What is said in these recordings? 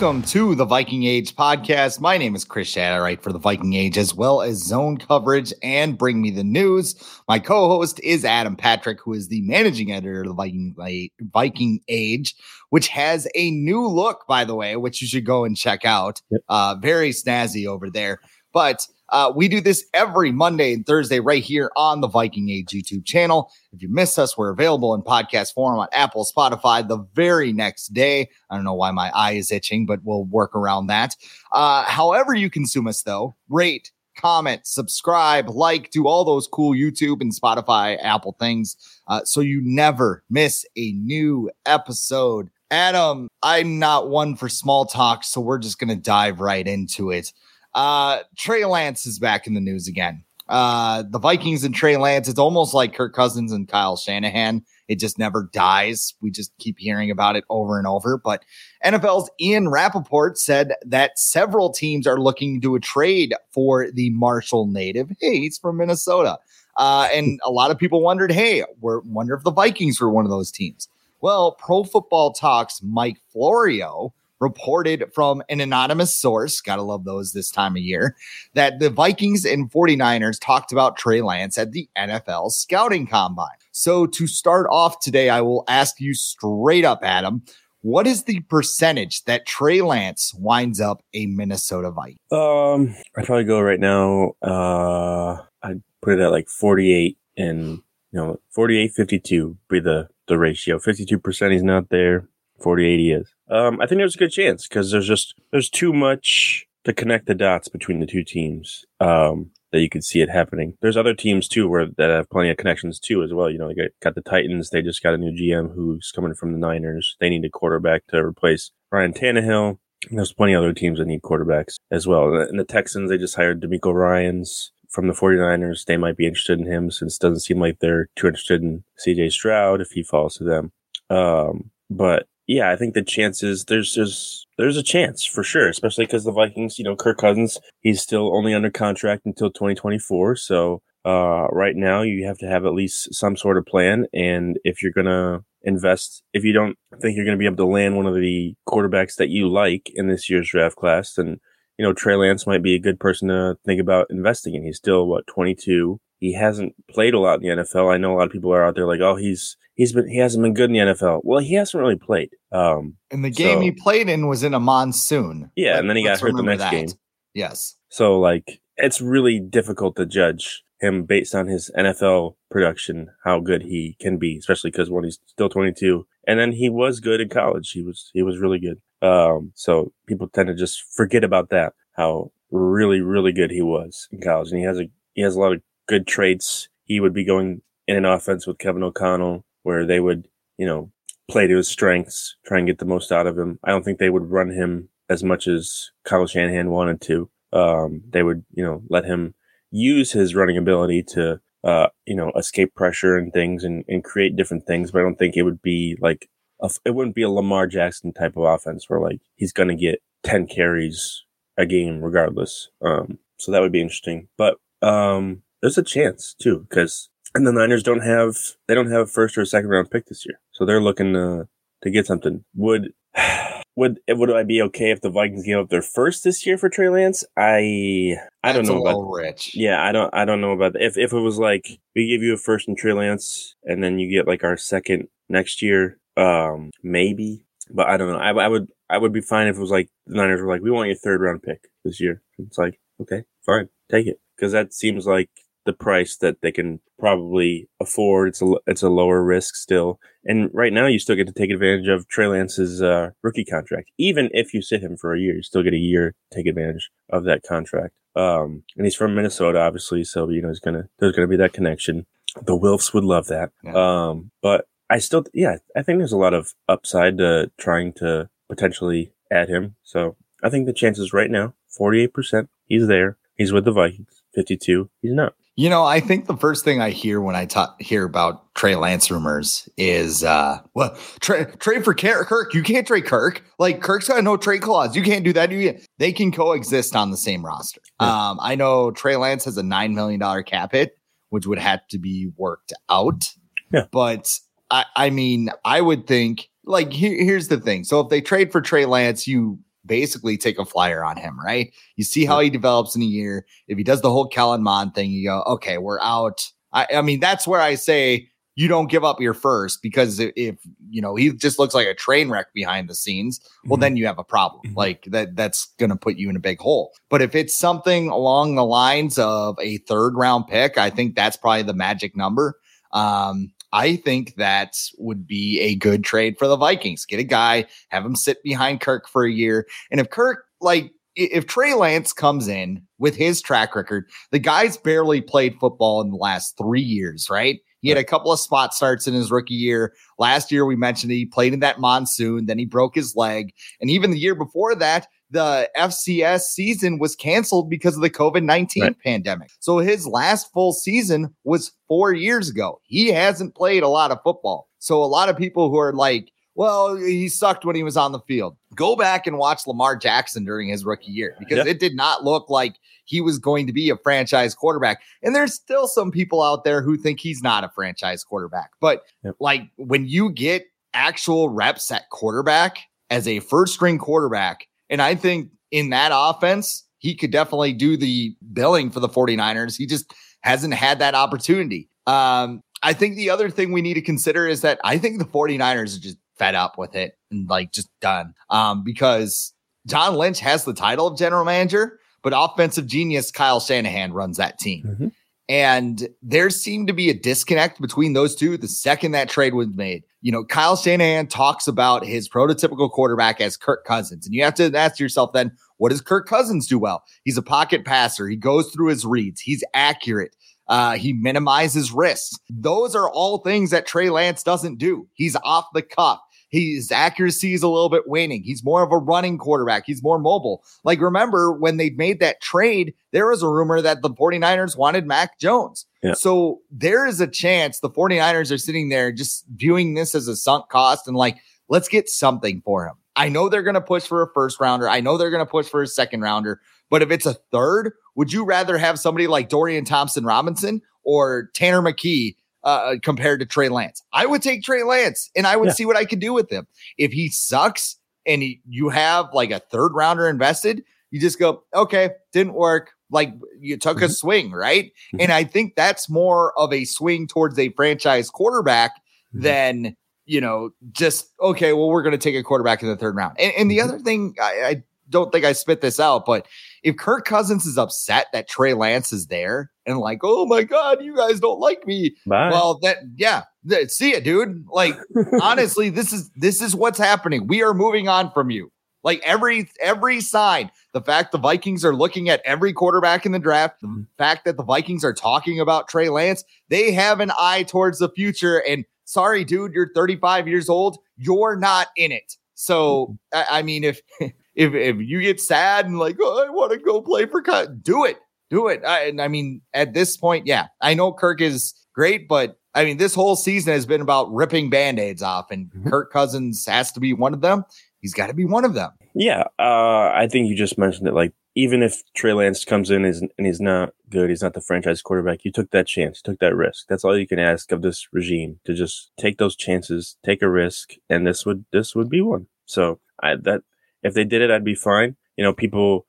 Welcome to the Viking Age podcast. My name is Chris Shatterite for the Viking Age, as well as zone coverage and bring me the news. My co-host is Adam Patrick, who is the managing editor of the Viking Viking Age, which has a new look, by the way, which you should go and check out. Yep. Uh, very snazzy over there. But uh, we do this every Monday and Thursday right here on the Viking Age YouTube channel. If you miss us, we're available in podcast form on Apple, Spotify the very next day. I don't know why my eye is itching, but we'll work around that. Uh, however, you consume us, though, rate, comment, subscribe, like, do all those cool YouTube and Spotify, Apple things uh, so you never miss a new episode. Adam, I'm not one for small talk, so we're just going to dive right into it. Uh, Trey Lance is back in the news again. Uh, the Vikings and Trey Lance, it's almost like Kirk Cousins and Kyle Shanahan. It just never dies. We just keep hearing about it over and over. But NFL's Ian Rapoport said that several teams are looking to a trade for the Marshall native. Hey, he's from Minnesota. Uh, and a lot of people wondered, hey, we're wonder if the Vikings were one of those teams. Well, Pro Football Talks Mike Florio reported from an anonymous source, gotta love those this time of year, that the Vikings and 49ers talked about Trey Lance at the NFL scouting combine. So to start off today, I will ask you straight up, Adam. What is the percentage that Trey Lance winds up a Minnesota Viking? Um, I'd probably go right now. Uh, I'd put it at like 48 and, you know, 48, 52 be the, the ratio. 52% he's not there. 48 he is. Um, I think there's a good chance because there's just there's too much to connect the dots between the two teams um, that you could see it happening. There's other teams too where that have plenty of connections too as well. You know, they got, got the Titans. They just got a new GM who's coming from the Niners. They need a quarterback to replace Ryan Tannehill. There's plenty of other teams that need quarterbacks as well. And the Texans, they just hired DeMeco Ryans from the 49ers. They might be interested in him since it doesn't seem like they're too interested in CJ Stroud if he falls to them. Um, but yeah, I think the chances there's there's there's a chance for sure, especially because the Vikings, you know, Kirk Cousins, he's still only under contract until 2024. So uh, right now, you have to have at least some sort of plan. And if you're gonna invest, if you don't think you're gonna be able to land one of the quarterbacks that you like in this year's draft class, then you know Trey Lance might be a good person to think about investing in. He's still what 22. He hasn't played a lot in the NFL. I know a lot of people are out there like, oh, he's he's been he hasn't been good in the NFL. Well, he hasn't really played. Um, and the game so, he played in was in a monsoon. Yeah, and then he got hurt the next that. game. Yes. So like, it's really difficult to judge him based on his NFL production, how good he can be, especially because when he's still 22, and then he was good in college. He was he was really good. Um, so people tend to just forget about that, how really really good he was in college, and he has a he has a lot of good traits. He would be going in an offense with Kevin O'Connell where they would, you know, play to his strengths, try and get the most out of him. I don't think they would run him as much as Kyle Shanahan wanted to. Um, they would, you know, let him use his running ability to, uh, you know, escape pressure and things and, and create different things. But I don't think it would be like, a, it wouldn't be a Lamar Jackson type of offense where like he's going to get 10 carries a game regardless. Um, so that would be interesting. But, um, there's a chance too, because and the Niners don't have they don't have a first or a second round pick this year, so they're looking to to get something. Would would would I be okay if the Vikings gave up their first this year for Trey Lance? I I don't know about rich. Yeah, I don't I don't know about that. If if it was like we give you a first and Trey Lance, and then you get like our second next year, um, maybe. But I don't know. I, I would I would be fine if it was like the Niners were like, we want your third round pick this year. It's like okay, fine, take it because that seems like the price that they can probably afford. It's a it's a lower risk still, and right now you still get to take advantage of Trey Lance's uh, rookie contract. Even if you sit him for a year, you still get a year to take advantage of that contract. Um, and he's from Minnesota, obviously. So, you know, he's to, there's going to be that connection. The Wilfs would love that. Yeah. Um, but I still, yeah, I think there's a lot of upside to trying to potentially add him. So I think the chances right now, 48%, he's there. He's with the Vikings. 52, he's not. You know, I think the first thing I hear when I talk, hear about Trey Lance rumors is, uh, well, tra- trade for Kirk. You can't trade Kirk. Like Kirk's got no trade clause. You can't do that. You they can coexist on the same roster. Yeah. Um, I know Trey Lance has a nine million dollar cap hit, which would have to be worked out. Yeah, but I, I mean, I would think like here, here's the thing. So if they trade for Trey Lance, you basically take a flyer on him, right? You see how he develops in a year. If he does the whole Kellen Mond thing, you go, okay, we're out. I, I mean, that's where I say you don't give up your first because if, if, you know he just looks like a train wreck behind the scenes, well, mm-hmm. then you have a problem. Mm-hmm. Like that, that's going to put you in a big hole. But if it's something along the lines of a third round pick, I think that's probably the magic number. Um, I think that would be a good trade for the Vikings. Get a guy, have him sit behind Kirk for a year. And if Kirk, like, if Trey Lance comes in with his track record, the guy's barely played football in the last three years, right? He had a couple of spot starts in his rookie year. Last year, we mentioned he played in that monsoon, then he broke his leg. And even the year before that, the FCS season was canceled because of the COVID 19 right. pandemic. So his last full season was four years ago. He hasn't played a lot of football. So a lot of people who are like, well, he sucked when he was on the field. Go back and watch Lamar Jackson during his rookie year because yep. it did not look like he was going to be a franchise quarterback. And there's still some people out there who think he's not a franchise quarterback. But yep. like when you get actual reps at quarterback as a first string quarterback, and I think in that offense, he could definitely do the billing for the 49ers. He just hasn't had that opportunity. Um, I think the other thing we need to consider is that I think the 49ers are just fed up with it and like just done. Um, because John Lynch has the title of general manager, but offensive genius Kyle Shanahan runs that team. Mm-hmm. And there seemed to be a disconnect between those two the second that trade was made. You know, Kyle Shanahan talks about his prototypical quarterback as Kirk Cousins. And you have to ask yourself then, what does Kirk Cousins do well? He's a pocket passer. He goes through his reads. He's accurate. Uh, he minimizes risks. Those are all things that Trey Lance doesn't do. He's off the cuff. His accuracy is a little bit waning. He's more of a running quarterback. He's more mobile. Like, remember when they made that trade, there was a rumor that the 49ers wanted Mac Jones. Yeah. So there is a chance the 49ers are sitting there just viewing this as a sunk cost and like, let's get something for him. I know they're going to push for a first rounder. I know they're going to push for a second rounder. But if it's a third, would you rather have somebody like Dorian Thompson Robinson or Tanner McKee uh, compared to Trey Lance. I would take Trey Lance and I would yeah. see what I could do with him. If he sucks and he, you have like a third rounder invested, you just go, okay, didn't work. Like you took mm-hmm. a swing, right? Mm-hmm. And I think that's more of a swing towards a franchise quarterback mm-hmm. than, you know, just, okay, well, we're going to take a quarterback in the third round. And, and the mm-hmm. other thing I, I don't think I spit this out, but if Kirk Cousins is upset that Trey Lance is there and like, oh my God, you guys don't like me. Bye. Well, that yeah, see it, dude. Like, honestly, this is this is what's happening. We are moving on from you. Like every every sign, the fact the Vikings are looking at every quarterback in the draft, the mm-hmm. fact that the Vikings are talking about Trey Lance, they have an eye towards the future. And sorry, dude, you're 35 years old. You're not in it. So, mm-hmm. I, I mean, if if if you get sad and like, oh, I want to go play for cut, do it, do it. I, and I mean, at this point, yeah, I know Kirk is great, but I mean, this whole season has been about ripping band-aids off, and mm-hmm. Kirk Cousins has to be one of them. He's got to be one of them. Yeah, uh, I think you just mentioned it. Like, even if Trey Lance comes in and he's not good, he's not the franchise quarterback. You took that chance, took that risk. That's all you can ask of this regime to just take those chances, take a risk, and this would this would be one. So I, that if they did it, I'd be fine. You know, people,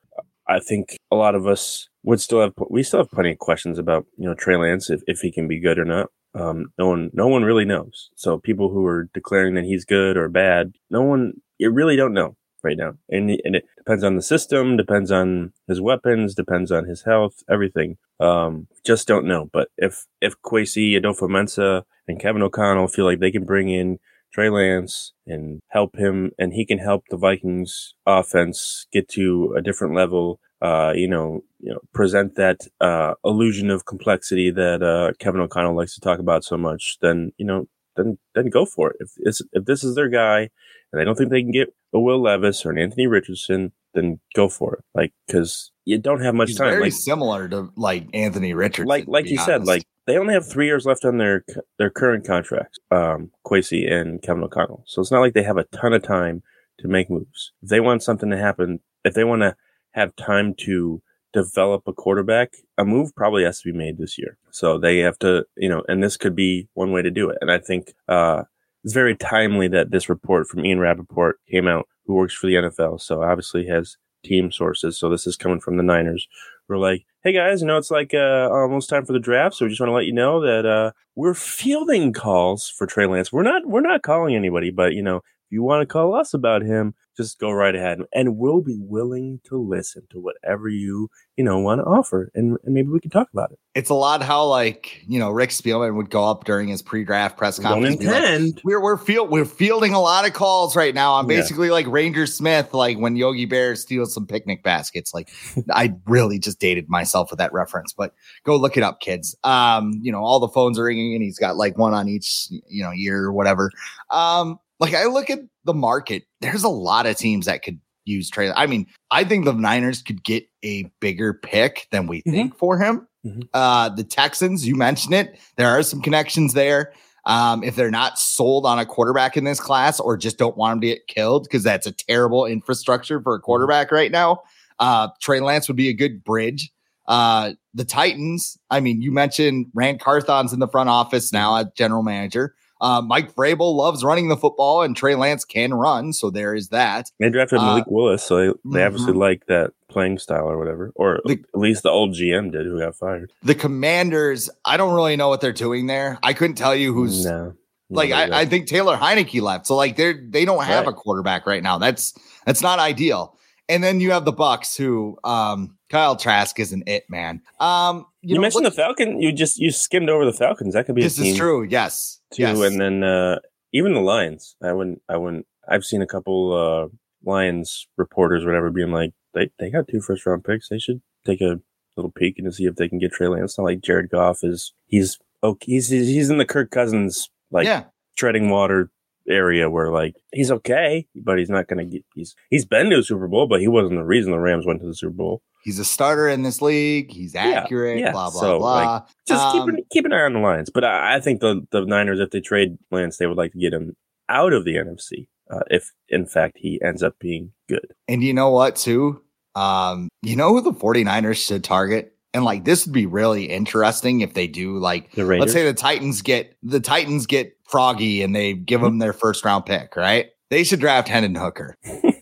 I think a lot of us would still have, we still have plenty of questions about, you know, Trey Lance, if, if he can be good or not. Um, no one, no one really knows. So people who are declaring that he's good or bad, no one, you really don't know right now. And, and it depends on the system, depends on his weapons, depends on his health, everything. Um, just don't know. But if, if Kwesi, Adofo-Mensah, and Kevin O'Connell feel like they can bring in Trey Lance and help him, and he can help the Vikings offense get to a different level. uh, you know, you know, present that uh, illusion of complexity that uh, Kevin O'Connell likes to talk about so much, then you know, then then go for it. If it's, if this is their guy, and they don't think they can get a Will Levis or an Anthony Richardson, then go for it. Like because you don't have much He's time. very Like similar to like Anthony Richardson. like like you said, like they only have three years left on their their current contracts, um, Kwesi and Kevin O'Connell. So it's not like they have a ton of time to make moves. If they want something to happen, if they want to have time to develop a quarterback, a move probably has to be made this year. So they have to, you know, and this could be one way to do it. And I think uh, it's very timely that this report from Ian Rapoport came out, who works for the NFL. So obviously has team sources. So this is coming from the Niners. We're like, hey guys, you know, it's like uh, almost time for the draft. So we just want to let you know that uh, we're fielding calls for Trey Lance. We're not, we're not calling anybody, but you know, you want to call us about him, just go right ahead and we'll be willing to listen to whatever you, you know, want to offer. And, and maybe we can talk about it. it's a lot how like you know Rick Spielman would go up during his pre-draft press conference. like, intend. we're we're field we're fielding a lot of calls right now. I'm Yeah. basically like Ranger Smith, like when Yogi Bear steals some picnic baskets. Like I really just dated myself with that reference, but go look it up, kids. Um, you know, all the phones are ringing and he's got like one on each, you know, ear or whatever. Um, like I look at the market, there's a lot of teams that could use Trey. I mean, I think the Niners could get a bigger pick than we Mhm. think for him. Mhm. Uh, the Texans, you mentioned it. There are some connections there. Um, if they're not sold on a quarterback in this class or just don't want him to get killed, because that's a terrible infrastructure for a quarterback right now, uh, Trey Lance would be a good bridge. Uh, the Titans, I mean, you mentioned Ran Carthon's in the front office now as general manager. Uh, Mike Vrabel loves running the football, and Trey Lance can run, so there is that. They drafted Uh, Malik Willis, so they, they obviously mhm. like that playing style or whatever, or The- at least the old GM did, who got fired. The Commanders, I don't really know what they're doing there. I couldn't tell you who's no, like I, I think Taylor Heinicke left. So like they're they don't have Right. a quarterback right now. That's that's not ideal. And then you have the Bucs who um Kyle Trask isn't it, man. Um you, know, mentioned look- the Falcon. You just you skimmed over the Falcons. That could be this a team is true. Yes. too, yes. and then uh, even the Lions. I wouldn't. I wouldn't. I've seen a couple uh, Lions reporters, or whatever, being like, they they got two first round picks. They should take a little peek and see if they can get Trey Lance. It's not like Jared Goff is. He's okay. He's he's in the Kirk Cousins like yeah. treading water area where like he's okay, but he's not gonna get he's he's been to a Super Bowl, but he wasn't the reason the Rams went to the Super Bowl. He's a starter in this league. He's Yeah, accurate, yeah. blah, blah, So, blah. like, Just Um, keep an, keep an eye on the Lions. But I, I think the the Niners, if they trade Lance, they would like to get him out of the NFC. Uh, if in fact he ends up being good. And you know what, too? Um, you know who the 49ers should target? And like this would be really interesting if they do like The Raiders. let's say the Titans get the Titans get froggy and they give Mm-hmm. them their first round pick, right? They should draft Hendon Hooker.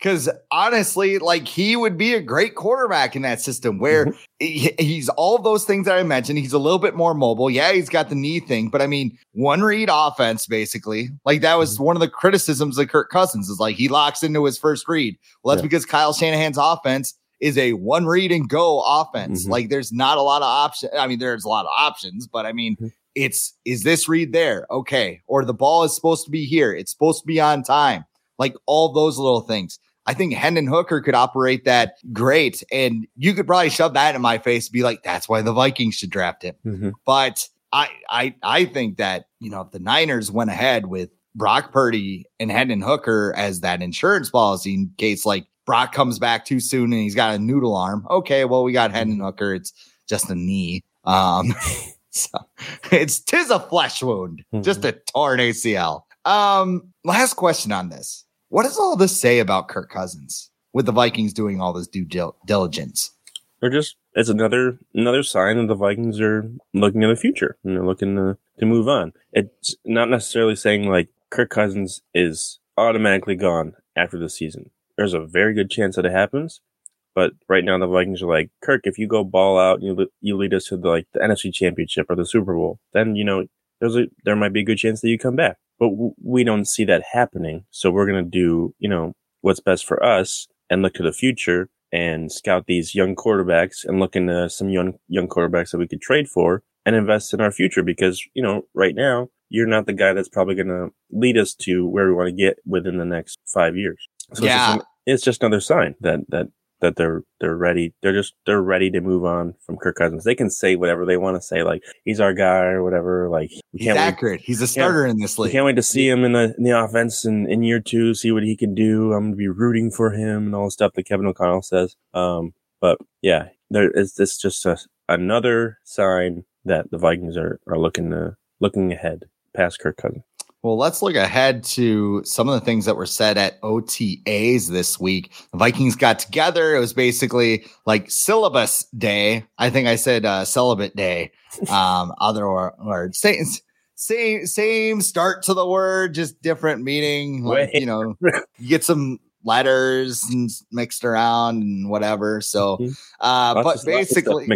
Because honestly, like he would be a great quarterback in that system where Mm-hmm. he- he's all those things that I mentioned. He's a little bit more mobile. Yeah, he's got the knee thing, but I mean, one read offense, basically. Like that was Mm-hmm. one of the criticisms of Kirk Cousins is like he locks into his first read. Well, that's Yeah. because Kyle Shanahan's offense is a one read and go offense. Mhm. Like there's not a lot of options. I mean, there's a lot of options, but I mean, Mhm. it's is this read there? Okay. Or the ball is supposed to be here. It's supposed to be on time. Like all those little things. I think Hendon Hooker could operate that great. And you could probably shove that in my face and be like, that's why the Vikings should draft him. Mhm. But I I I think that, you know, if the Niners went ahead with Brock Purdy and Hendon Hooker as that insurance policy in case like Brock comes back too soon and he's got a noodle arm. Okay, well, we got Hendon Hooker. It's just a knee. Um so it's tis a flesh wound, just a torn ACL. Um, last question on this. What does all this say about Kirk Cousins with the Vikings doing all this due dil- diligence? Or just it's another another sign that the Vikings are looking to the future and they're looking to, to move on. It's not necessarily saying like Kirk Cousins is automatically gone after the season. There's a very good chance that it happens, but right now the Vikings are like Kirk. If you go ball out, and you you lead us to the, like the NFC Championship or the Super Bowl, then you know there's a there might be a good chance that you come back. But w- we don't see that happening, so we're gonna do you know what's best for us and look to the future and scout these young quarterbacks and look into some young young quarterbacks that we could trade for and invest in our future because you know right now you're not the guy that's probably going to lead us to where we want to get within the next five years. So Yeah. it's, just, it's just another sign that that that they're they're ready. They're just they're ready to move on from Kirk Cousins. They can say whatever they want to say, like he's our guy or whatever. Like we he's accurate. Wait. He's a starter in this league. Can't wait to see him in the in the offense in, in year two, see what he can do. I'm gonna be rooting for him and all the stuff that Kevin O'Connell says. Um, but yeah, there is this just a, another sign that the Vikings are are looking to looking ahead past Kirk Cousins. Well, let's look ahead to some of the things that were said at OTAs this week. The Vikings got together. It was basically like syllabus day. I think I said uh, celibate day. Um, other words, same, same, same start to the word, just different meaning. Like, you know, you get some letters and mixed around and whatever. So, mm-hmm. uh, but basically,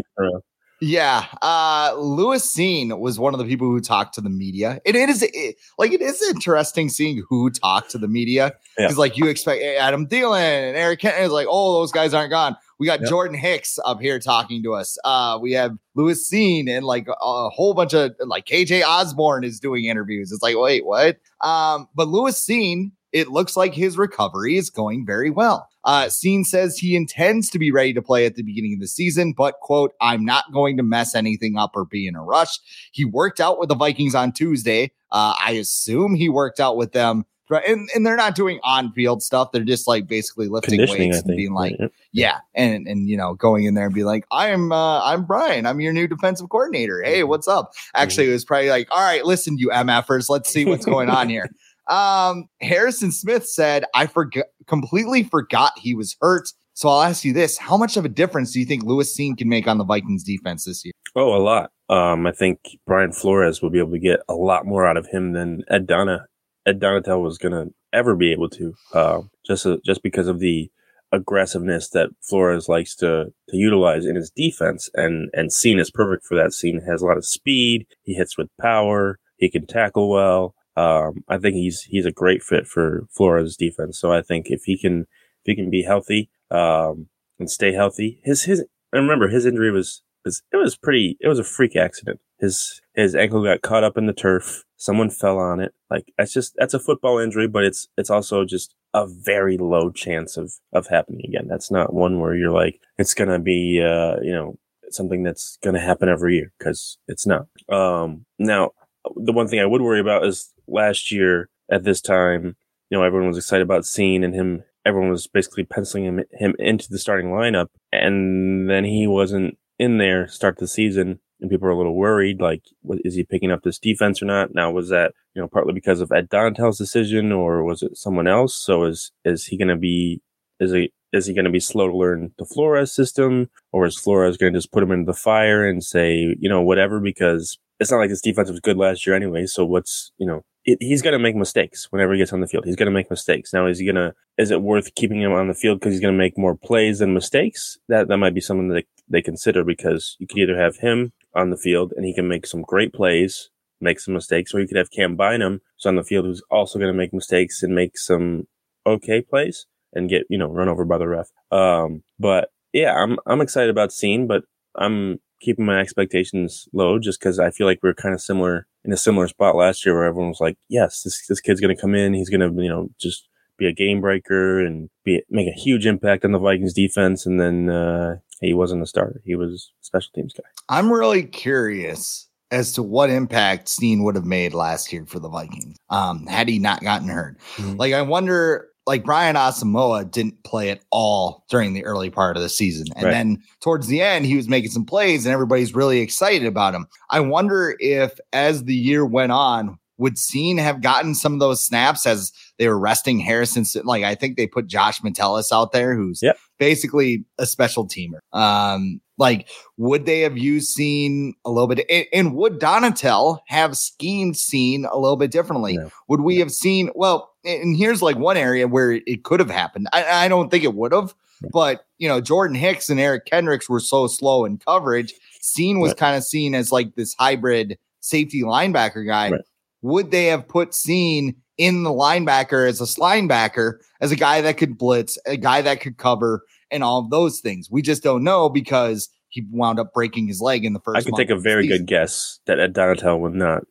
yeah. Uh, Lewis Cine was one of the people who talked to the media. It, it is it, like, it is interesting seeing who talked to the media. Because, yeah. like, you expect Adam Thielen and Eric Kent is like, oh, those guys aren't gone. We got yep. Jordan Hicks up here talking to us. Uh, we have Lewis Cine and like a whole bunch of like KJ Osborne is doing interviews. It's like, wait, what? Um, but Lewis Cine it looks like his recovery is going very well. Uh, says he intends to be ready to play at the beginning of the season, but quote, I'm not going to mess anything up or be in a rush. He worked out with the Vikings on Tuesday. Uh, I assume he worked out with them. And, and they're not doing on field stuff. They're just like basically lifting weights and being like, right. yeah. And, and, you know, going in there and be like, I am, uh, I'm Brian. I'm your new defensive coordinator. Hey, mm-hmm. what's up? Actually, it was probably like, all right, listen, you MFers, let's see what's going on here. Um, Harrison Smith said, I forgot completely forgot he was hurt. So I'll ask you this. How much of a difference do you think Lewis Cine can make on the Vikings defense this year? Oh, a lot. Um, I think Brian Flores will be able to get a lot more out of him than Ed Donna, Ed Donatell was going to ever be able to, uh, just, uh, just because of the aggressiveness that Flores likes to, to utilize in his defense. And, and Cine is perfect for that. Cine has a lot of speed. He hits with power. He can tackle well. Um, I think he's he's a great fit for Flores' defense. So I think if he can if he can be healthy um, and stay healthy, his his remember his injury was, was it was pretty it was a freak accident. His his ankle got caught up in the turf. Someone fell on it. Like that's just that's a football injury, but it's it's also just a very low chance of of happening again. That's not one where you're like it's gonna be uh you know something that's gonna happen every year because it's not. Um now the one thing I would worry about is last year at this time, you know, everyone was excited about Cine and him. Everyone was basically penciling him, him into the starting lineup. And then he wasn't in there start the season. And people were a little worried, like, what, is he picking up this defense or not? Now, was that, you know, partly because of Ed decision or was it someone else? So is, is he going to be, is he, is he going to be slow to learn the Flores system or is Flores going to just put him into the fire and say, you know, whatever, because it's not like this defense was good last year anyway. So what's, you know, it, he's going to make mistakes whenever he gets on the field. He's going to make mistakes. Now, is he going to, is it worth keeping him on the field because he's going to make more plays than mistakes? That, that might be something that they consider because you could either have him on the field and he can make some great plays, make some mistakes, or you could have Cam Bynum who's on the field who's also going to make mistakes and make some okay plays and get, you know, run over by the ref. Um, but yeah, I'm, I'm excited about Cine, but I'm keeping my expectations low just because I feel like we are kind of similar in a similar spot last year where everyone was like, yes, this, this kid's going to come in. He's going to, you know, just be a game breaker and be, make a huge impact on the Vikings defense. And then, uh, he wasn't a starter. He was a special teams guy. I'm really curious as to what impact Cine would have made last year for the Vikings um, had he not gotten hurt. Mm-hmm. Like, I wonder like Brian Asamoah didn't play at all during the early part of the season. And right. then towards the end, he was making some plays and everybody's really excited about him. I wonder if as the year went on, would Cine have gotten some of those snaps as they were resting Harrison? Like I think they put Josh Metellus out there, who's yep. basically a special teamer. Um, like would they have used Cine a little bit? And, and would Donatell have schemed Cine a little bit differently? No. Would we have seen? Well, and here's like one area where it could have happened. I, I don't think it would have, but you know, Jordan Hicks and Eric Kendricks were so slow in coverage. Cine was right. kind of seen as like this hybrid safety linebacker guy. Right would they have put Cine in the linebacker as a linebacker, as a guy that could blitz, a guy that could cover, and all of those things? We just don't know because he wound up breaking his leg in the first. I could take a very good guess that Ed Donatell would not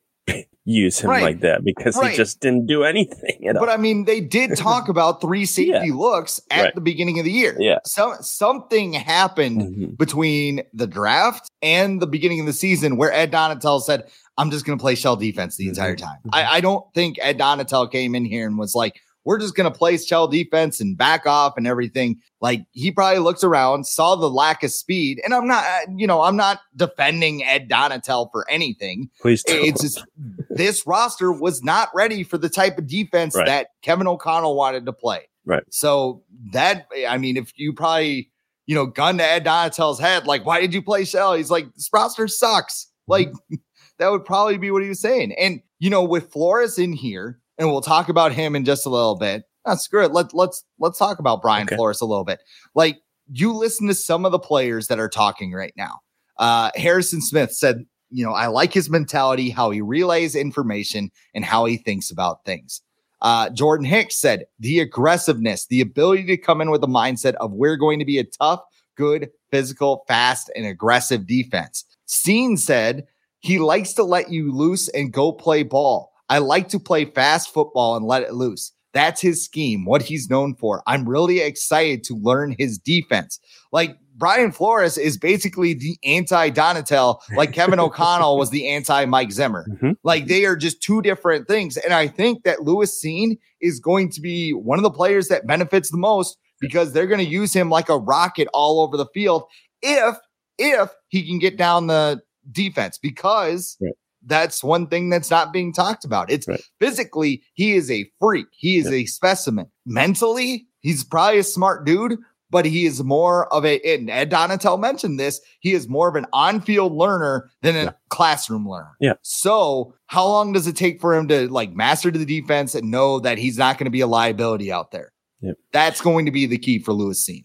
use him Right. like that because Right. he just didn't do anything at all. But I mean, they did talk about three safety looks at Right. the beginning of the year. Yeah. So something happened Mhm. between the draft and the beginning of the season where Ed Donatell said, I'm just going to play shell defense the entire time. I, I don't think Ed Donatell came in here and was like, we're just going to play shell defense and back off and everything. Like he probably looks around, saw the lack of speed. And I'm not, uh, you know, I'm not defending Ed Donatell for anything. Please don't. It's just this roster was not ready for the type of defense Right. that Kevin O'Connell wanted to play. Right. So that I mean, if you probably you know gun to Ed Donatell's head, like, why did you play Shell? He's like, this roster sucks. Like that would probably be what he was saying. And you know, with Flores in here, and we'll talk about him in just a little bit. Ah, screw it. Let, let's let's talk about Brian Okay. Flores a little bit. Like you listen to some of the players that are talking right now. Uh, Harrison Smith said, you know, I like his mentality, how he relays information, and how he thinks about things. Uh, Jordan Hicks said the aggressiveness, the ability to come in with a mindset of we're going to be a tough, good, physical, fast, and aggressive defense. Cine said he likes to let you loose and go play ball. I like to play fast football and let it loose. That's his scheme, what he's known for. I'm really excited to learn his defense. Like Brian Flores is basically the anti Donatell, like Kevin O'Connell was the anti Mike Zimmer. Mhm. Like they are just two different things. And I think that Lewis Cine is going to be one of the players that benefits the most because they're going to use him like a rocket all over the field if if he can get down the defense because Right. That's one thing that's not being talked about. It's Right. physically he is a freak. He is a specimen. Mentally, he's probably a smart dude, but he is more of a and Ed Donatell mentioned this, he is more of an on-field learner than a Yeah. classroom learner. Yeah. So how long does it take for him to like master the defense and know that he's not going to be a liability out there? Yep. That's going to be the key for Lewis Cine.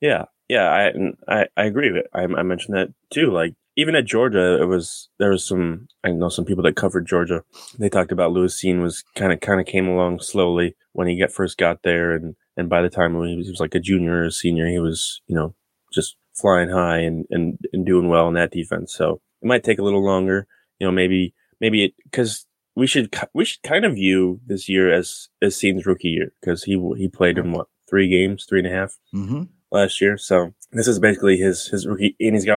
Yeah, yeah, I I, I agree with it. I, I mentioned that too. Like even at Georgia, it was there was some I know some people that covered Georgia. They talked about Lewis Cine was kind of kind of came along slowly when he got first got there, and and by the time he was, he was like a junior or a senior, he was you know just flying high and and and doing well in that defense. So it might take a little longer. You know, maybe maybe it because we should we should kind of view this year as as Cine's rookie year because he he played in what three games, three and a half Mm-hmm. last year. So this is basically his his rookie, and he's got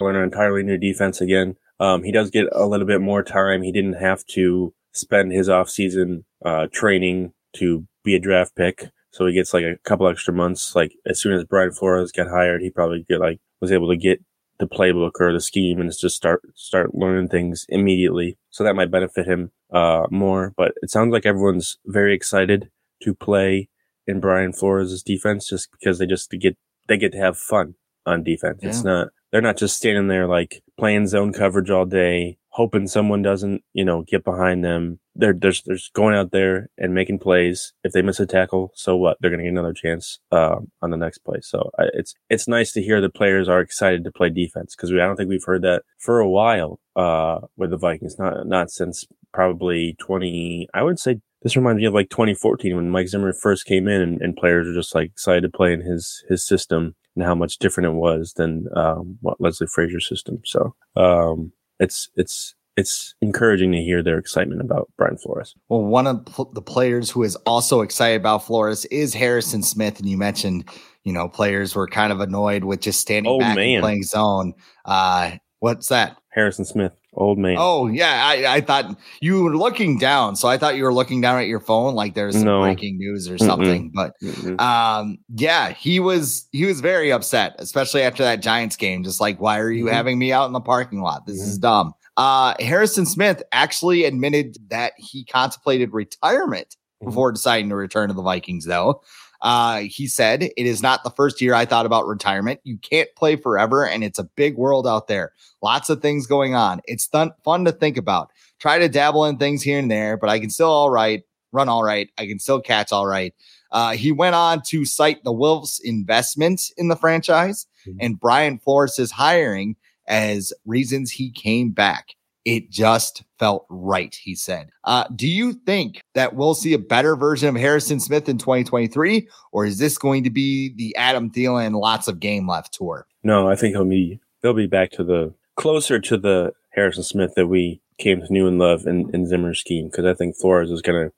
Learn an entirely new defense again. Um, he does get a little bit more time. He didn't have to spend his off season uh, training to be a draft pick, so he gets like a couple extra months. Like as soon as Brian Flores got hired, he probably get like was able to get the playbook or the scheme and just start start learning things immediately. So that might benefit him uh, more. But it sounds like everyone's very excited to play in Brian Flores' defense just because they just get they get to have fun on defense. It's not they're not just standing there like playing zone coverage all day, hoping someone doesn't, you know, get behind them. They're they're just going out there and making plays. If they miss a tackle, so what? They're going to get another chance uh, on the next play. So I, it's it's nice to hear the players are excited to play defense because I don't think we've heard that for a while uh, with the Vikings. Not not since probably twenty. I would say this reminds me of like 2014 when Mike Zimmer first came in and, and players were just like excited to play in his his system and how much different it was than um, what Leslie Frazier's system. So um, it's it's it's encouraging to hear their excitement about Brian Flores. Well, one of pl- the players who is also excited about Flores is Harrison Smith, and you mentioned, you know, players were kind of annoyed with just standing Oh, back man. and playing zone. Uh, what's that? Harrison Smith, old man. Oh yeah, I, I thought you were looking down, so I thought you were looking down at your phone like there's some No. breaking news or Mm-mm. something. But Mm-mm. um, yeah, he was he was very upset, especially after that Giants game. Just like, why are you Mhm. having me out in the parking lot? This is dumb. Uh, Harrison Smith actually admitted that he contemplated retirement Mhm. before deciding to return to the Vikings, though. Uh, he said, It is not the first year I thought about retirement. You can't play forever, and it's a big world out there. Lots of things going on. It's th- fun to think about. Try to dabble in things here and there, but I can still all right, run all right. I can still catch all right. Uh, he went on to cite the Wilfs' investment in the franchise mm-hmm. and Brian Flores' hiring as reasons he came back. It just felt right, he said. Uh, do you think that we'll see a better version of Harrison Smith in 2023, or is this going to be the Adam Thielen lots of game left tour? No, I think he'll be they'll be back to the closer to the Harrison Smith that we came to know and love in, in Zimmer's scheme because I think Flores is going to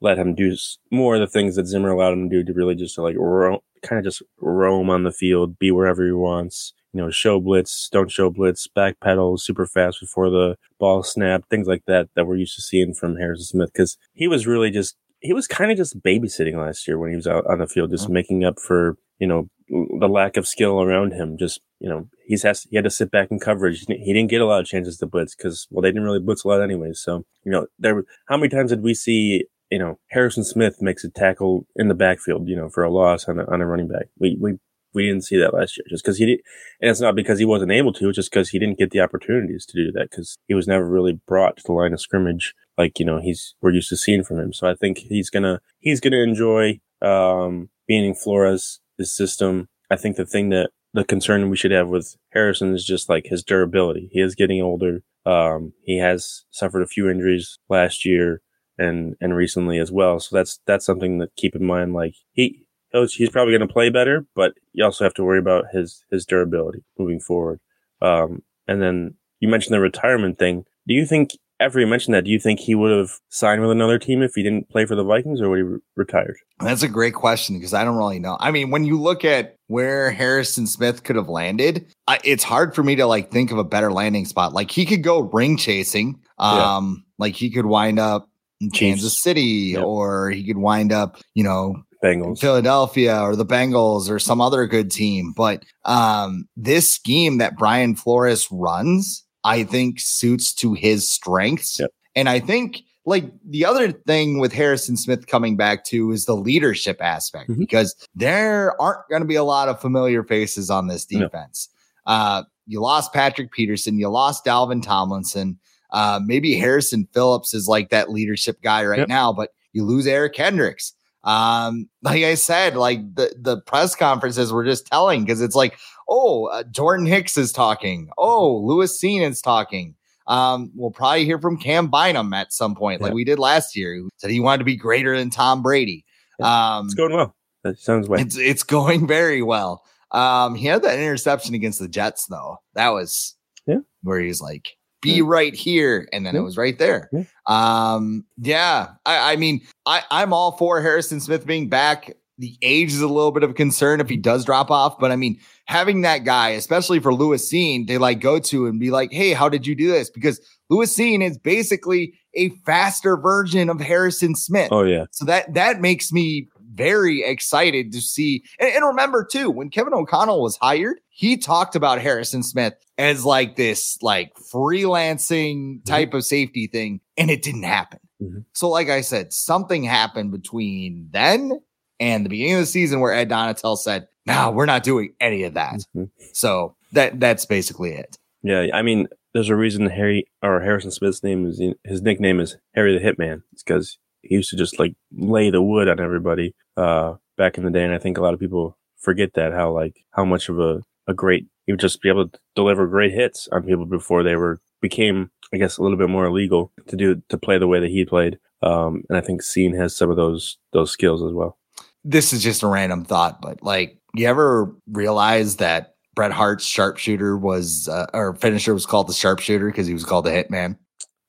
let him do more of the things that Zimmer allowed him to do to really just to like ro- kind of just roam on the field, be wherever he wants, you know, show blitz, don't show blitz, back pedal super fast before the ball snap, things like that that we're used to seeing from Harrison Smith because he was really just he was kind of just babysitting last year when he was out on the field, just mm-hmm. making up for you know the lack of skill around him. Just you know he's has he had to sit back in coverage. He didn't get a lot of chances to blitz because well they didn't really blitz a lot anyways. So you know there how many times did we see you know Harrison Smith makes a tackle in the backfield you know for a loss on a, on a running back. We we we didn't see that last year just because he did. And it's not because he wasn't able to, it's just because he didn't get the opportunities to do that because he was never really brought to the line of scrimmage like, you know, he's, we're used to seeing from him. So I think he's gonna, he's gonna enjoy, um, being in Flores, his system. I think the thing that the concern we should have with Harrison is just like his durability. He is getting older. Um, he has suffered a few injuries last year and, and recently as well. So that's, that's something to keep in mind. Like he, he's probably going to play better, but you also have to worry about his his durability moving forward. Um, and then you mentioned the retirement thing. Do you think after you mentioned that, do you think he would have signed with another team if he didn't play for the Vikings, or would he re- retired? That's a great question because I don't really know. I mean, when you look at where Harrison Smith could have landed, I, it's hard for me to like think of a better landing spot. Like he could go ring chasing. Um, yeah. like he could wind up in Kansas City, yep. or he could wind up, you know, Bengals. Philadelphia or the Bengals or some other good team. But um, this scheme that Brian Flores runs, I think suits to his strengths. Yep. And I think like the other thing with Harrison Smith coming back to is the leadership aspect mm-hmm. because there aren't going to be a lot of familiar faces on this defense. No. Uh, you lost Patrick Peterson, you lost Dalvin Tomlinson. Uh, maybe Harrison Phillips is like that leadership guy right yep. now, but you lose Eric Kendricks. Um, like I said, like the the press conferences were just telling because it's like, oh, uh, Jordan Hicks is talking. Oh, Lewis is talking. Um, we'll probably hear from Cam Bynum at some point, like we did last year. Who said he wanted to be greater than Tom Brady. Um, it's going well. That sounds well. It's it's going very well. Um, he had that interception against the Jets though. That was yeah, where he's like, be right here. And then it was right there. Um, yeah. I, I mean, I, I'm all for Harrison Smith being back. The age is a little bit of a concern if he does drop off, but I mean, having that guy, especially for Lewis Cine, they like go to and be like, Hey, how did you do this? Because Lewis Cine is basically a faster version of Harrison Smith. Oh yeah. So that, that makes me very excited to see. And, and, remember too, when Kevin O'Connell was hired, he talked about Harrison Smith as like this like freelancing mm-hmm. type mm-hmm. of safety thing, and it didn't happen. Mm-hmm. So, like I said, something happened between then and the beginning of the season where Ed Donatell said, "No, we're not doing any of that." Mm-hmm. So that that's basically it. Yeah, I mean, there's a reason Harry or Harrison Smith's name is his nickname is Harry the Hitman. It's because he used to just like lay the wood on everybody uh, back in the day, and I think a lot of people forget that how like how much of a a great he would just be able to deliver great hits on people before they were became I guess a little bit more illegal to do to play the way that he played. Um, and I think Cine has some of those those skills as well. This is just a random thought, but like you ever realize that Bret Hart's sharpshooter was uh, or finisher was called the sharpshooter because he was called the hitman?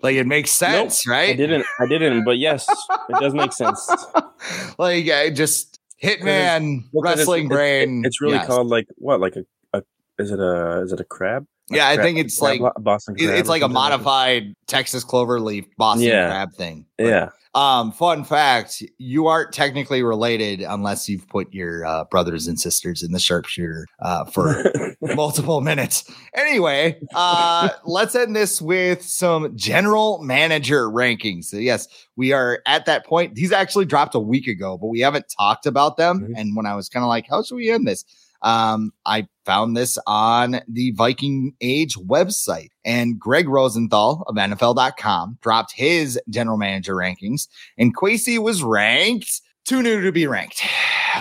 Like it makes sense, nope, right? I didn't. I didn't. But yes, it does make sense. like I just Hitman wrestling it's, brain. It's really yes. called like what? Like a, a is it a is it a crab? Like yeah, crab, I think it's like Boston. Crab it's like a modified Texas cloverleaf Boston yeah. crab thing. Yeah, Um, fun fact: you aren't technically related unless you've put your uh, brothers and sisters in the sharpshooter uh, for multiple minutes. Anyway, uh, let's end this with some general manager rankings. So yes, we are at that point. These actually dropped a week ago, but we haven't talked about them. Mm-hmm. And when I was kind of like, how should we end this? Um, I found this on the Viking Age website, and Gregg Rosenthal of NFL.com dropped his general manager rankings, and Kwesi was ranked too new to be ranked.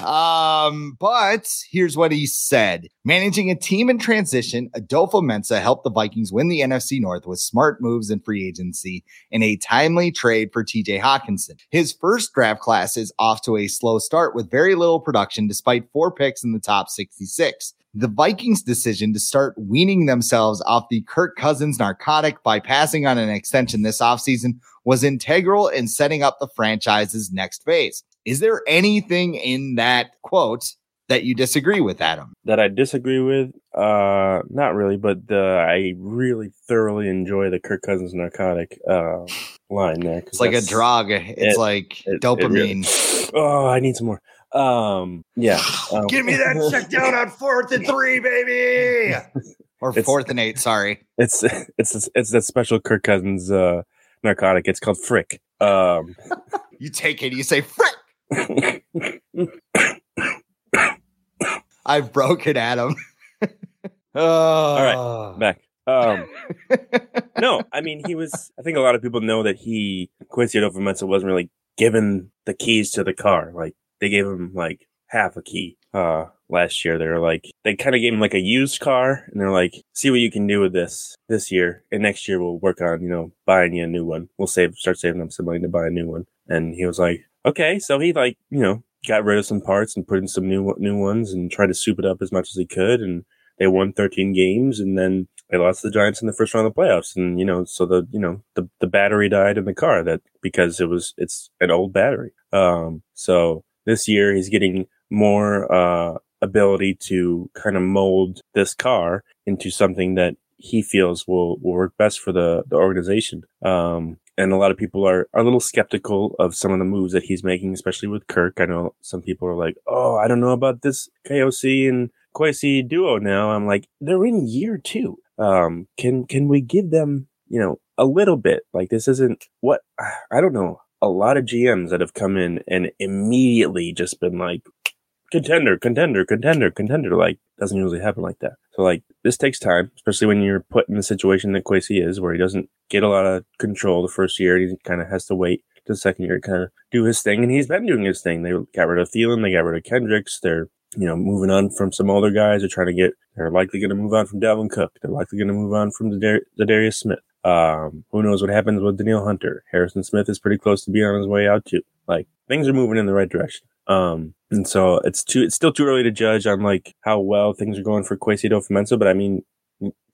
Um, but here's what he said. Managing a team in transition, Adofo-Mensah helped the Vikings win the NFC North with smart moves and free agency in a timely trade for TJ Hockenson. His first draft class is off to a slow start with very little production despite four picks in the top 66 the Vikings' decision to start weaning themselves off the Kirk Cousins narcotic by passing on an extension this offseason was integral in setting up the franchise's next phase. Is there anything in that quote that you disagree with, Adam? That I disagree with? Uh, not really, but the I really thoroughly enjoy the Kirk Cousins narcotic uh line there. It's like a drug. It's it, like it, dopamine. It really, oh, I need some more. Um, yeah. Um, Give me that check down on fourth and three, baby. or fourth and eight. Sorry. It's it's it's that special Kirk Cousins uh narcotic. It's called Frick. Um, you take it. You say Frick. I've broken Adam. oh. All right, back. Um, no, I mean he was. I think a lot of people know that he Kwesi Adofo wasn't really given the keys to the car. Like they gave him like half a key. Uh, last year they were like they kind of gave him like a used car, and they're like, see what you can do with this this year, and next year we'll work on you know buying you a new one. We'll save start saving up some money to buy a new one. And he was like, okay, so he like, you know, got rid of some parts and put in some new new ones and tried to soup it up as much as he could. And they won 13 games, and then they lost the Giants in the first round of the playoffs. And you know, so the you know the the battery died in the car that because it was it's an old battery. Um, so this year he's getting more uh ability to kind of mold this car into something that he feels will, will work best for the, the organization. Um, and a lot of people are, are a little skeptical of some of the moves that he's making, especially with Kirk. I know some people are like, "Oh, I don't know about this KOC and Kwesi duo." Now I'm like, they're in year two. Um, can can we give them, you know, a little bit? Like this isn't what I don't know. A lot of GMs that have come in and immediately just been like, contender, contender, contender, contender. Like doesn't usually happen like that. So like this takes time, especially when you're put in the situation that Kwesi is, where he doesn't get a lot of control the first year. He kind of has to wait to the second year to kind of do his thing, and he's been doing his thing. They got rid of Thielen, they got rid of Kendricks. They're you know moving on from some older guys. They're trying to get. They're likely going to move on from Dalvin Cook. They're likely going to move on from the Dar- Darius Smith. Um, who knows what happens with Danielle Hunter? Harrison Smith is pretty close to being on his way out too. Like things are moving in the right direction. Um, and so it's too, it's still too early to judge on like how well things are going for Kwesi Adofo but I mean,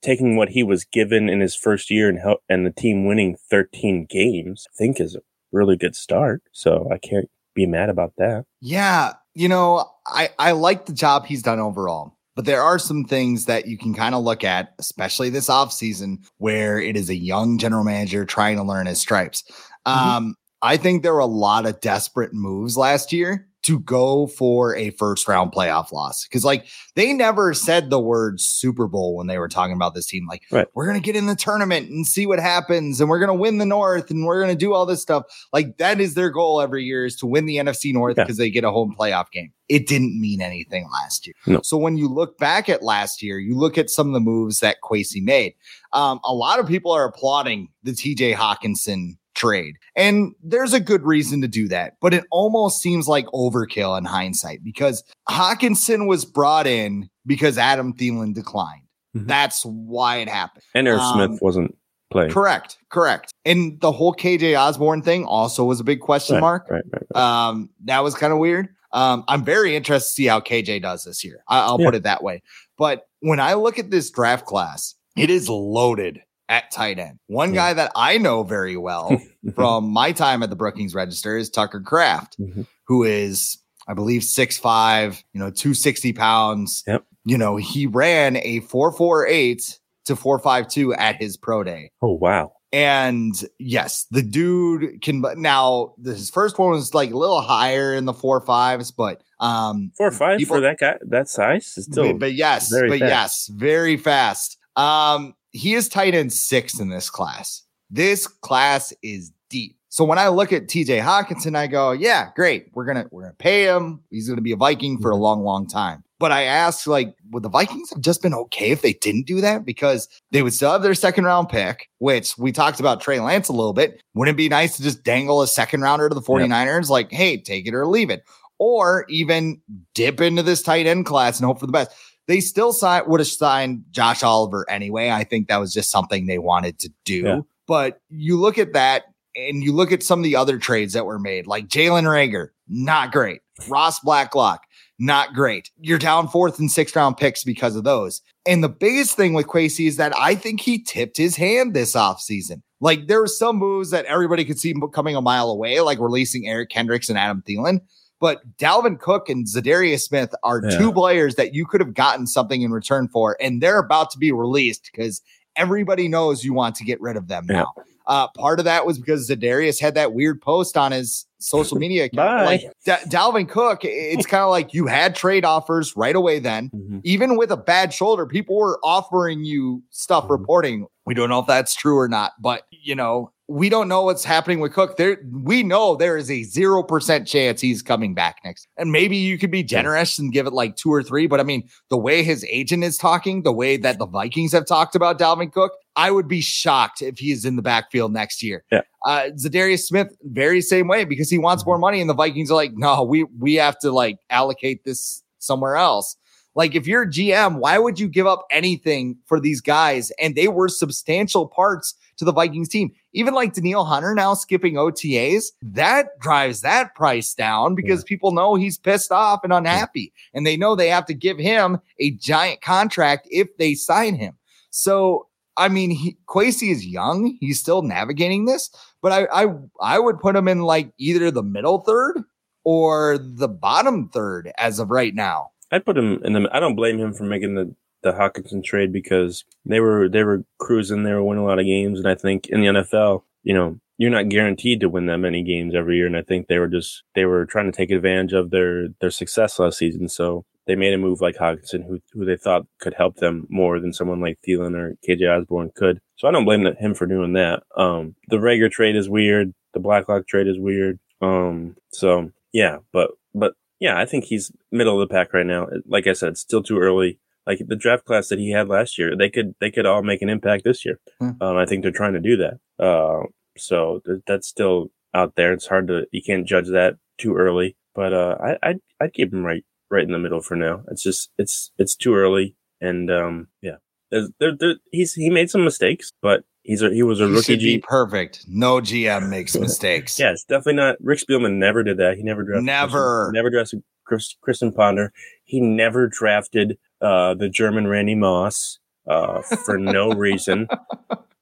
taking what he was given in his first year and help and the team winning 13 games, I think is a really good start. So I can't be mad about that. Yeah. You know, I, I like the job he's done overall. But there are some things that you can kind of look at, especially this offseason, where it is a young general manager trying to learn his stripes. Mm-hmm. Um, I think there were a lot of desperate moves last year to go for a first round playoff loss. Cause like they never said the word Super Bowl when they were talking about this team. Like, right. we're going to get in the tournament and see what happens and we're going to win the North and we're going to do all this stuff. Like, that is their goal every year is to win the NFC North because yeah. they get a home playoff game. It didn't mean anything last year. No. So when you look back at last year, you look at some of the moves that Kwesi made. Um, a lot of people are applauding the TJ Hockenson trade. And there's a good reason to do that, but it almost seems like overkill in hindsight because Hockenson was brought in because Adam Thielen declined. Mm-hmm. That's why it happened. And Eric um, Smith wasn't playing. Correct, correct. And the whole KJ Osborne thing also was a big question right, mark. Right, right, right. Um, that was kind of weird. Um, I'm very interested to see how KJ does this year. I- will yeah. put it that way. But when I look at this draft class, it is loaded at tight end. One yeah. guy that I know very well from my time at the Brookings Register is Tucker Kraft, mm-hmm. who is, I believe, six five, you know, 260 pounds. Yep. You know, he ran a 448 to 452 at his pro day. Oh, wow. And yes, the dude can. Now, his first one was like a little higher in the four fives, but um, four five people- for that guy that size is still but, but yes, but fast. yes, very fast. Um, he is tight end six in this class. This class is deep. So when I look at TJ Hockenson, I go, yeah, great. We're gonna we're gonna pay him. He's gonna be a Viking for a mm-hmm. long, long time. But I asked, like, would the Vikings have just been okay if they didn't do that? Because they would still have their second round pick, which we talked about Trey Lance a little bit. Wouldn't it be nice to just dangle a second rounder to the 49ers? Like, hey, take it or leave it. Or even dip into this tight end class and hope for the best. They still sign, would have signed Josh Oliver anyway. I think that was just something they wanted to do. Yeah. But you look at that and you look at some of the other trades that were made, like Jalen Reagor, not great. Ross Blacklock, not great. You're down fourth and sixth round picks because of those. And the biggest thing with Kwesi is that I think he tipped his hand this offseason. Like there were some moves that everybody could see coming a mile away, like releasing Eric Kendricks and Adam Thielen. But Dalvin Cook and Za'Darius Smith are Yeah. two players that you could have gotten something in return for, and they're about to be released because everybody knows you want to get rid of them Yeah. now. Uh, part of that was because Za'Darius had that weird post on his social media account. Bye. Like Da- Dalvin Cook, it's kind of like you had trade offers right away then. Mhm. Even with a bad shoulder, people were offering you stuff Mhm. reporting. We don't know if that's true or not, but you know, we don't know what's happening with Cook. There, we know there is a zero percent chance he's coming back next. And maybe you could be generous and give it like two or three. But I mean, the way his agent is talking, the way that the Vikings have talked about Dalvin Cook, I would be shocked if he is in the backfield next year. Yeah. Uh, Za'Darius Smith, very same way because he wants more money, and the Vikings are like, no, we we have to like allocate this somewhere else. Like if you're a GM, why would you give up anything for these guys? And they were substantial parts to the Vikings team. Even like Danielle Hunter now skipping OTAs, that drives that price down because people know he's pissed off and unhappy. And they know they have to give him a giant contract if they sign him. So I mean, he, Kwesi is young; he's still navigating this. But I, I, I would put him in like either the middle third or the bottom third as of right now. I put him in the. I don't blame him for making the the Hockenson trade because they were they were cruising, they were winning a lot of games, and I think in the NFL, you know, you're not guaranteed to win that many games every year, and I think they were just they were trying to take advantage of their their success last season, so they made a move like Hockenson, who who they thought could help them more than someone like Thielen or KJ Osborne could. So I don't blame him for doing that. Um, the Reagor trade is weird. The Blacklock trade is weird. Um, so yeah, but but yeah, I think he's middle of the pack right now. Like I said, still too early. Like the draft class that he had last year, they could they could all make an impact this year. Hmm. Um, I think they're trying to do that. Uh, so th- that's still out there. It's hard to you can't judge that too early. But uh, I I'd, I'd keep him right right in the middle for now. It's just it's it's too early, and um, yeah, There's, there, there, he's he made some mistakes, but he's a, he was a He rookie should be G. perfect. No GM makes mistakes. Yeah, it's definitely not. Rick Spielman never did that. He never drafted. Never. Christian, never drafted Chris, Christian Ponder. He never drafted uh, the German Randy Moss uh, for no reason.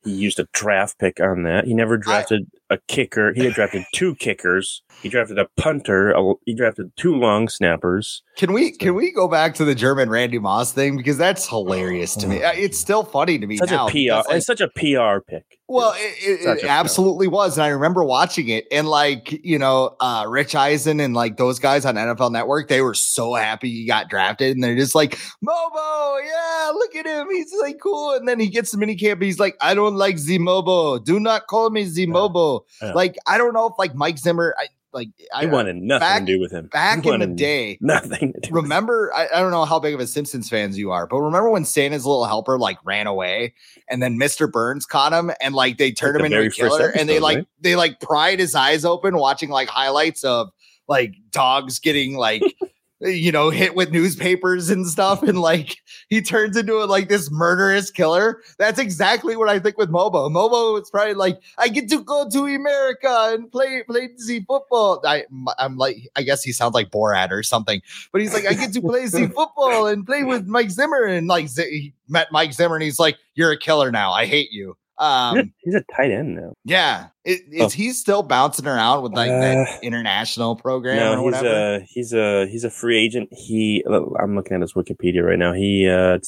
He used a draft pick on that. He never drafted a kicker. He had drafted two kickers. He drafted a punter. A, he drafted two long snappers. Can we can we go back to the German Randy Moss thing because that's hilarious to me. Uh, It's still funny to me Such now. a PR. because, like, it's such a PR pick. Well, it, it, it a absolutely was, and I remember watching it, and like you know, uh, Rich Eisen and like those guys on NFL Network, they were so happy he got drafted, and they're just like, Mobo, yeah, look at him, he's like cool, and then he gets to minicamp, he's like, I don't like Z Mobo, do not call me Z Like I don't know if like Mike Zimmer, I like I wanted nothing back- to do with him. back in the day. nothing. To do with him. Remember, I, I don't know how big of a Simpsons fans you are, but remember when Santa's little helper like ran away and then Mr. Burns caught him and like they turned Like him the into a killer and they like right? they like pried his eyes open watching like highlights of like dogs getting like you know hit with newspapers and stuff and like he turns into a, like this murderous killer. That's exactly what i think with mobo. Mobo is probably like i get to go to america and play play the football. I, i'm like i guess he sounds like borat or something but he's like i get to play the football and play with mike zimmer and like Z- he met mike zimmer and he's like you're a killer now. I hate you um He's a- tight end now. yeah. Is, is Oh. he still bouncing around with like that Uh, international program No, he's whatever? a he's a he's a free agent. He I'm looking at his Wikipedia right now. He uh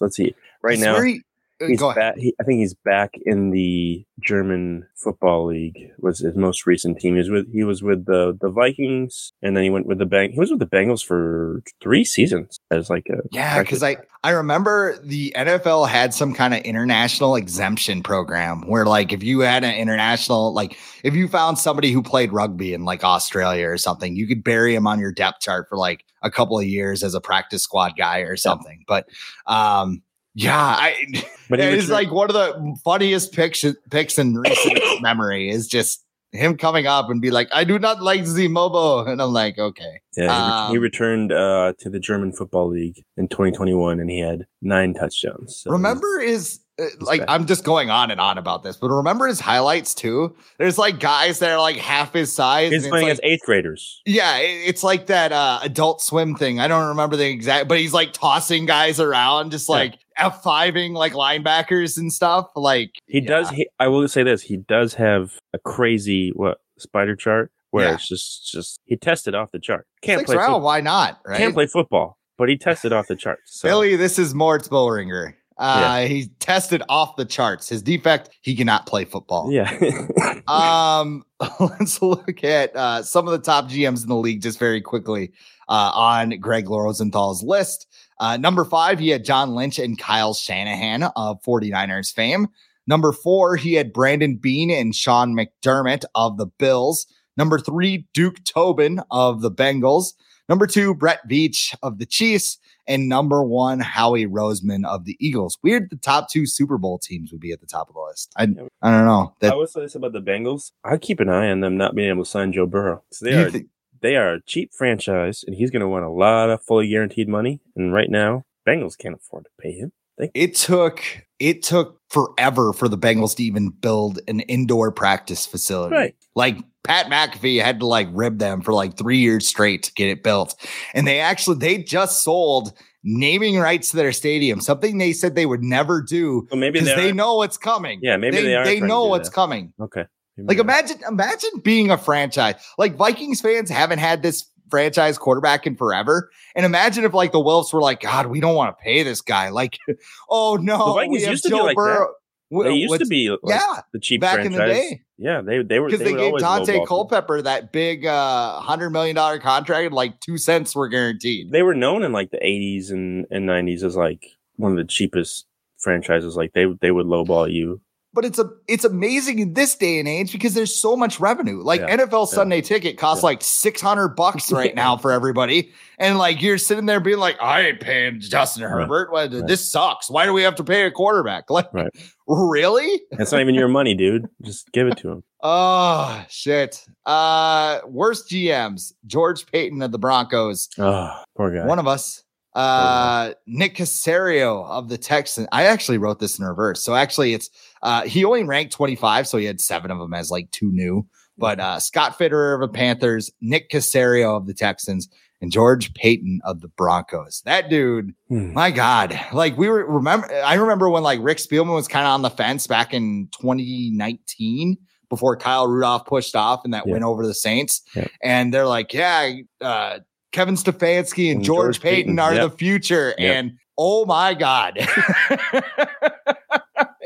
let's see. Right now he, He's go ahead. back, he, I think he's back in the German football league. Was his most recent team. He was with he was with the the Vikings, and then he went with the Bang. He was with the Bengals for three seasons as like a Yeah, because I I remember the NFL had some kind of international exemption program where like if you had an international like if you found somebody who played rugby in like Australia or something, you could bury him on your depth chart for like a couple of years as a practice squad guy or something. But um yeah, I But he it is like one of the funniest picks picks in recent memory is just him coming up and be like, I do not like Zimobo. And I'm like, okay. Yeah, he, he Um, returned uh, to the German Football League in 2021, and he had nine touchdowns. So remember his uh, like. I'm just going on and on about this, but remember his highlights too. There's like guys that are like half his size. he's playing it's as eighth graders. yeah, it- it's like that uh adult swim thing. I don't remember the exact, but he's like tossing guys around, just Yeah. Like F5ing like linebackers and stuff. Like He yeah. does. He, I will say this: he does have a crazy what spider chart where Yeah. it's just just he tested off the chart. Can't Sixth play round, football. why not? Right? Can't play football, but he tested off the charts. So. Billy, this is Moritz Böhringer. Uh, he tested off the charts. His defect, he cannot play football. Yeah. Um, let's look at uh, some of the top GMs in the league just very quickly uh, on Gregg Rosenthal's list. Uh, number five, he had John Lynch and Kyle Shanahan of 49ers fame. Number four, he had Brandon Beane and Sean McDermott of the Bills. Number three, Duke Tobin of the Bengals. Number two, Brett Veach of the Chiefs. And number one, Howie Roseman of the Eagles. Weird the top two Super Bowl teams would be at the top of the list. I, I don't know. I That, will say this about the Bengals: I keep an eye on them not being able to sign Joe Burrow. So they you are thi- they are a cheap franchise, and he's going to want a lot of fully guaranteed money. And right now, Bengals can't afford to pay him. They, it took it took forever for the Bengals to even build an indoor practice facility. Right. Like Pat McAfee had to like rib them for like three years straight to get it built. And they actually they just sold naming rights to their stadium, something they said they would never do well, maybe they, they know what's coming. Yeah, maybe they are They know what's that. coming. Okay. Maybe Like imagine imagine being a franchise. Like Vikings fans haven't had this franchise quarterback in forever. And imagine if like the Wolves were like, God, we don't want to pay this guy. Like, oh no, The Vikings we have used to be Joe like that. They Wh- used to be like, yeah, the cheap back franchise. in the day. Yeah, they they were because they, they, would gave Daunte lowball people. Culpepper that big uh hundred million dollar contract, and like two cents were guaranteed. They were known in like the 80s and, and 90s as like one of the cheapest franchises. Like they they would lowball you. But it's a it's amazing in this day and age because there's so much revenue. Like Yeah, NFL yeah. Sunday ticket costs Yeah. like six hundred bucks right now for everybody, and like you're sitting there being like, I ain't paying Justin Right, Herbert. Right. This sucks. Why do we have to pay a quarterback? Like, Right. really? That's not even your money, dude. Just give it to him. Oh shit. Uh, worst GMs: George Paton of the Broncos. Oh, poor guy. One of us. Uh, Nick Caserio of the Texans. I actually wrote this in reverse. So actually, it's uh, he only ranked 25, so he had seven of them as like two new. But uh, Scott Fitterer of the Panthers, Nick Caserio of the Texans, and George Paton of the Broncos. That dude, Hmm. my God, like we were remember. I remember when like Rick Spielman was kind of on the fence back in 2019 before Kyle Rudolph pushed off and that Yeah. went over the Saints. Yeah. And they're like, yeah, uh, Kevin Stefanski and, And George, George Paton, Paton, are yep. the future. Yep. And oh my God.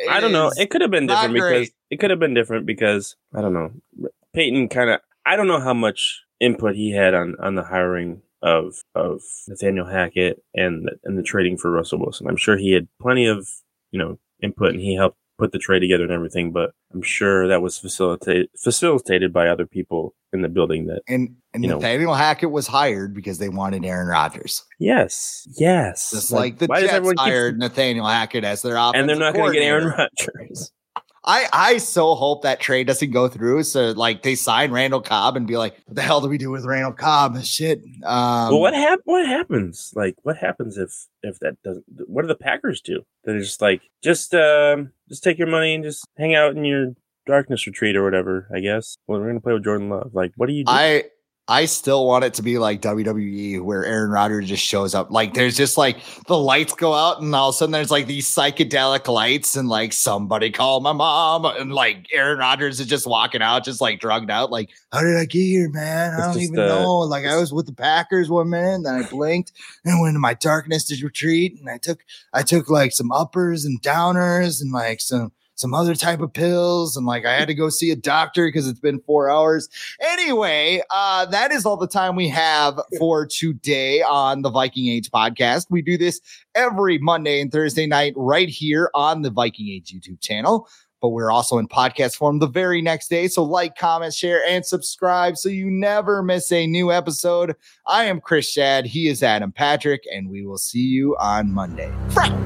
I don't know. It could have been different because it could have been different because I don't know. Paton kind of. I don't know how much input he had on on the hiring of of Nathaniel Hackett and and the trading for Russell Wilson. I'm sure he had plenty of you know input and he helped put the trade together and everything. But I'm sure that was facilitated facilitated by other people in the building. That and and you know. Nathaniel Hackett was hired because they wanted Aaron Rodgers. yes, yes, Just like, the why does Jets everyone keep- hired Nathaniel Hackett as their offensive and they're not going to get Aaron. Rodgers. I I so hope that trade doesn't go through. So like they sign Randall Cobb and be like, what the hell do we do with Randall Cobb? Shit. Um, well, what hap- What happens? Like, what happens if if that doesn't? What do the Packers do? They're just like, just um, just take your money and just hang out in your darkness retreat or whatever. I guess. Well, we're gonna play with Jordan Love. Like, what do you do? I I still want it to be like WWE where Aaron Rodgers just shows up. Like there's just like the lights go out and all of a sudden there's like these psychedelic lights and like somebody call my mom and like Aaron Rodgers is just walking out, just like drugged out. Like, how did I get here, man? I don't even uh, know. Like I was with the Packers one minute, and then I blinked and went into my darkness to retreat. And I took I took like some uppers and downers and like some some other type of pills and like I had to go see a doctor because it's been four hours. Anyway, uh, that is all the time we have for today on the Viking Age podcast. We do this every Monday and Thursday night right here on the Viking Age YouTube channel. But we're also in podcast form the very next day. So like, comment, share, and subscribe so you never miss a new episode. I am Chris Schad. He is Adam Patrick, and we will see you on Monday. Frank.